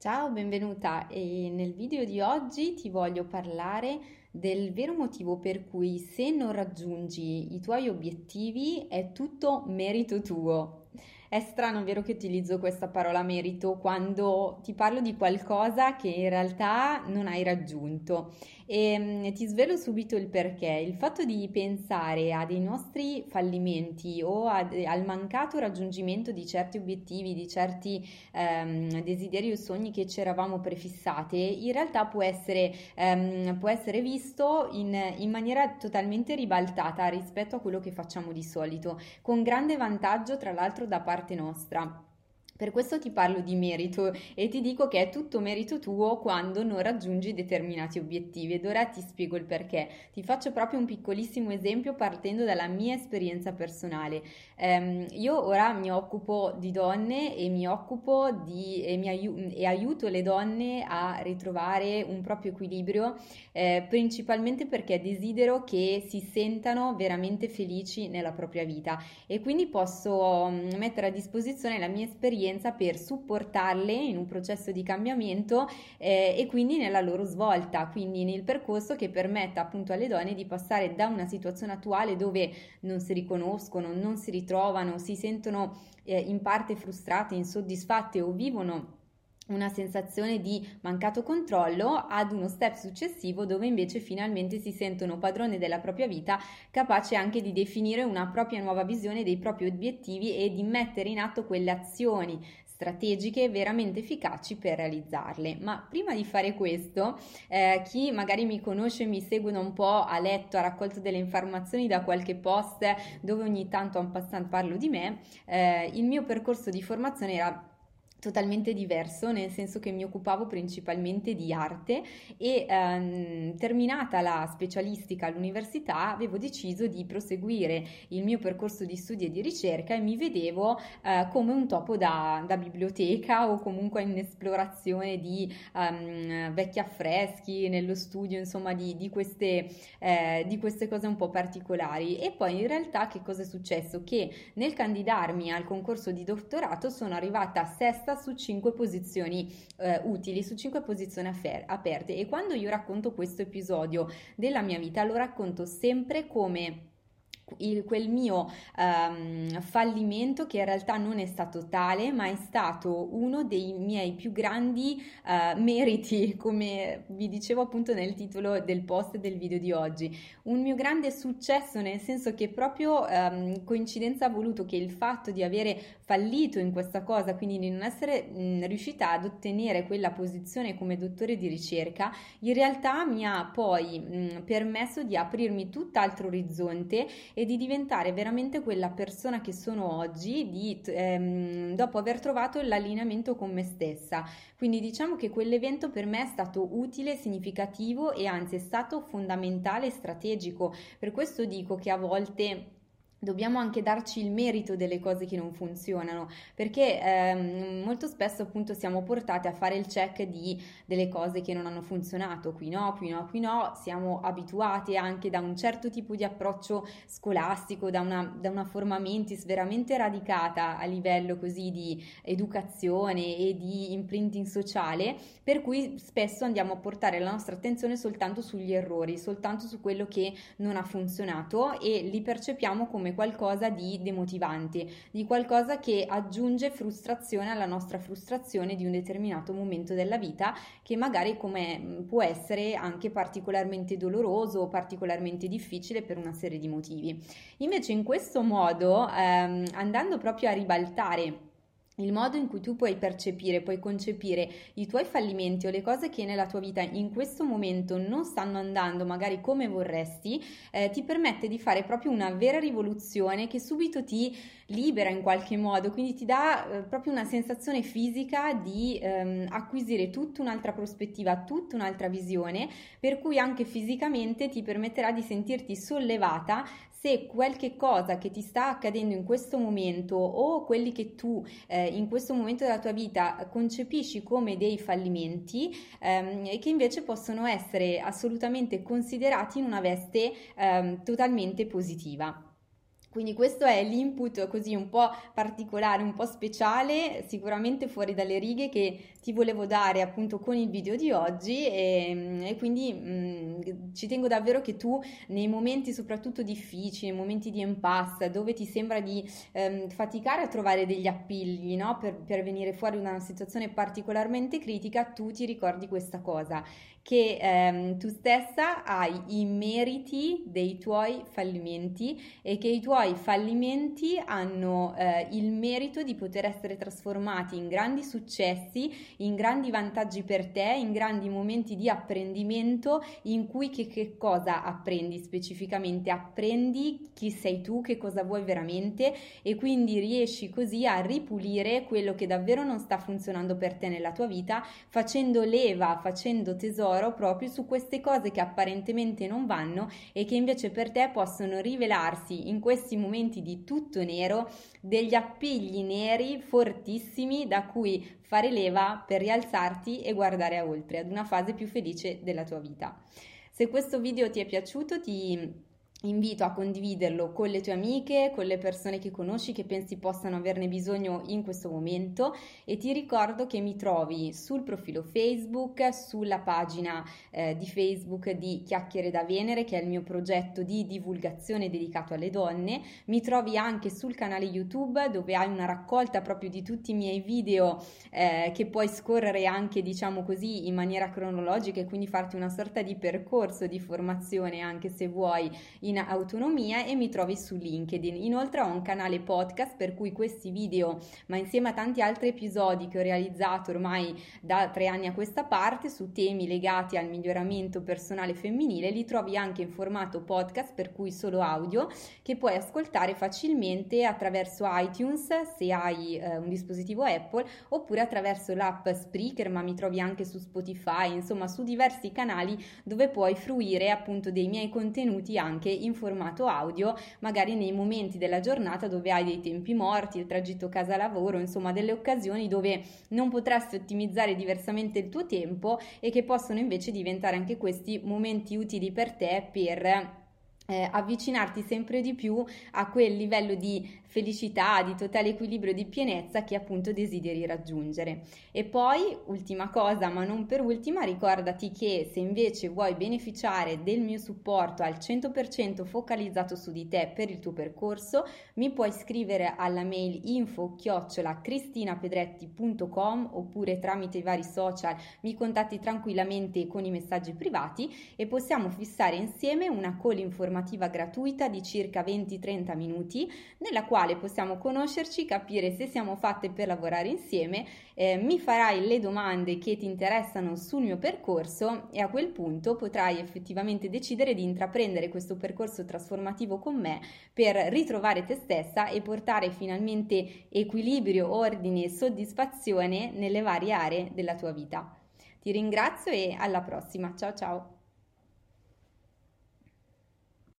Ciao, benvenuta e nel video di oggi ti voglio parlare del vero motivo per cui se non raggiungi i tuoi obiettivi è tutto merito tuo. È strano, vero, che utilizzo questa parola merito quando ti parlo di qualcosa che in realtà non hai raggiunto. E mm, ti svelo subito il perché. Il fatto di pensare a dei nostri fallimenti o ad, al mancato raggiungimento di certi obiettivi, di certi ehm, desideri o sogni che ci eravamo prefissate, in realtà può essere, ehm, può essere visto in, in maniera totalmente ribaltata rispetto a quello che facciamo di solito, con grande vantaggio tra l'altro da parte parte nostra. Per questo ti parlo di merito e ti dico che è tutto merito tuo quando non raggiungi determinati obiettivi ed ora ti spiego il perché. Ti faccio proprio un piccolissimo esempio partendo dalla mia esperienza personale. Um, io ora mi occupo di donne e mi occupo di e, mi aiu- e aiuto le donne a ritrovare un proprio equilibrio, eh, principalmente perché desidero che si sentano veramente felici nella propria vita e quindi posso um, mettere a disposizione la mia esperienza esperienza per supportarle in un processo di cambiamento eh, e quindi nella loro svolta, quindi nel percorso che permetta appunto alle donne di passare da una situazione attuale dove non si riconoscono, non si ritrovano, si sentono eh, in parte frustrate, insoddisfatte o vivono una sensazione di mancato controllo ad uno step successivo dove invece finalmente si sentono padrone della propria vita, capace anche di definire una propria nuova visione dei propri obiettivi e di mettere in atto quelle azioni strategiche veramente efficaci per realizzarle. Ma prima di fare questo, eh, chi magari mi conosce mi segue un po' ha letto, ha raccolto delle informazioni da qualche post dove ogni tanto un passant parlo di me, eh, il mio percorso di formazione era totalmente diverso, nel senso che mi occupavo principalmente di arte e ehm, terminata la specialistica all'università avevo deciso di proseguire il mio percorso di studi e di ricerca e mi vedevo eh, come un topo da, da, biblioteca o comunque in esplorazione di um, vecchi affreschi nello studio, insomma di, di, queste, eh, di queste cose un po' particolari e poi in realtà che cosa è successo? Che nel candidarmi al concorso di dottorato sono arrivata sesta testa su cinque posizioni eh, utili, su cinque posizioni affer- aperte. E quando io racconto questo episodio della mia vita, lo racconto sempre come il, quel mio um, fallimento che in realtà non è stato tale ma è stato uno dei miei più grandi uh, meriti come vi dicevo appunto nel titolo del post del video di oggi. Un mio grande successo nel senso che proprio um, coincidenza ha voluto che il fatto di avere fallito in questa cosa quindi di non essere mh, riuscita ad ottenere quella posizione come dottore di ricerca in realtà mi ha poi mh, permesso di aprirmi tutt'altro orizzonte e di diventare veramente quella persona che sono oggi di, ehm, dopo aver trovato l'allineamento con me stessa. Quindi diciamo che quell'evento per me è stato utile, significativo e anzi è stato fondamentale e strategico. Per questo dico che a volte Dobbiamo anche darci il merito delle cose che non funzionano, perché ehm, molto spesso appunto siamo portati a fare il check di delle cose che non hanno funzionato, qui no, qui no, qui no, siamo abituati anche da un certo tipo di approccio scolastico, da una, da una forma mentis veramente radicata a livello così di educazione e di imprinting sociale, per cui spesso andiamo a portare la nostra attenzione soltanto sugli errori, soltanto su quello che non ha funzionato e li percepiamo come come qualcosa di demotivante, di qualcosa che aggiunge frustrazione alla nostra frustrazione di un determinato momento della vita che magari come può essere anche particolarmente doloroso o particolarmente difficile per una serie di motivi. Invece in questo modo, ehm, andando proprio a ribaltare il modo in cui tu puoi percepire, puoi concepire i tuoi fallimenti o le cose che nella tua vita in questo momento non stanno andando magari come vorresti, eh, ti permette di fare proprio una vera rivoluzione che subito ti libera in qualche modo, quindi ti dà eh, proprio una sensazione fisica di ehm, acquisire tutta un'altra prospettiva, tutta un'altra visione, per cui anche fisicamente ti permetterà di sentirti sollevata se qualche cosa che ti sta accadendo in questo momento o quelli che tu eh, in questo momento della tua vita concepisci come dei fallimenti ehm, e che invece possono essere assolutamente considerati in una veste ehm, totalmente positiva. Quindi questo è l'input così un po' particolare, un po' speciale, sicuramente fuori dalle righe che ti volevo dare appunto con il video di oggi e, e quindi mh, mm, ci tengo davvero che tu nei momenti soprattutto difficili, nei momenti di impasse, dove ti sembra di ehm, faticare a trovare degli appigli no? per, per venire fuori da una situazione particolarmente critica, tu ti ricordi questa cosa, che ehm, tu stessa hai i meriti dei tuoi fallimenti e che i tuoi fallimenti hanno eh, il merito di poter essere trasformati in grandi successi, in grandi vantaggi per te, in grandi momenti di apprendimento in cui che, che cosa apprendi specificamente? Apprendi chi sei tu, che cosa vuoi veramente e quindi riesci così a ripulire quello che davvero non sta funzionando per te nella tua vita, facendo leva, facendo tesoro proprio su queste cose che apparentemente non vanno e che invece per te possono rivelarsi in questi momenti di tutto nero degli appigli neri fortissimi da cui fare leva per rialzarti e guardare oltre ad una fase più felice della tua vita. Se questo video ti è piaciuto ti invito a condividerlo con le tue amiche, con le persone che conosci che pensi possano averne bisogno in questo momento. E ti ricordo che mi trovi sul profilo Facebook, sulla pagina eh, di Facebook di Chiacchiere da Venere che è il mio progetto di divulgazione dedicato alle donne, mi trovi anche sul canale YouTube dove hai una raccolta proprio di tutti i miei video eh, che puoi scorrere anche diciamo così in maniera cronologica e quindi farti una sorta di percorso di formazione anche se vuoi in autonomia e mi trovi su LinkedIn. Inoltre ho un canale podcast per cui questi video, ma insieme a tanti altri episodi che ho realizzato ormai da tre anni a questa parte su temi legati al miglioramento personale femminile, li trovi anche in formato podcast, per cui solo audio, che puoi ascoltare facilmente attraverso iTunes se hai eh, un dispositivo Apple oppure attraverso l'app Spreaker, ma mi trovi anche su Spotify, insomma su diversi canali dove puoi fruire appunto dei miei contenuti anche in formato audio, magari nei momenti della giornata dove hai dei tempi morti, il tragitto casa-lavoro, insomma delle occasioni dove non potresti ottimizzare diversamente il tuo tempo e che possono invece diventare anche questi momenti utili per te per eh, avvicinarti sempre di più a quel livello di felicità, di totale equilibrio, di pienezza che appunto desideri raggiungere. E poi, ultima cosa, ma non per ultima, ricordati che se invece vuoi beneficiare del mio supporto al 100% focalizzato su di te per il tuo percorso, mi puoi scrivere alla mail info chiocciola cristinapedretti.com oppure tramite i vari social mi contatti tranquillamente con i messaggi privati e possiamo fissare insieme una call informativa gratuita di circa 20-30 minuti nella quale possiamo conoscerci, capire se siamo fatte per lavorare insieme, eh, mi farai le domande che ti interessano sul mio percorso e a quel punto potrai effettivamente decidere di intraprendere questo percorso trasformativo con me per ritrovare te stessa e portare finalmente equilibrio, ordine e soddisfazione nelle varie aree della tua vita. Ti ringrazio e alla prossima. Ciao ciao!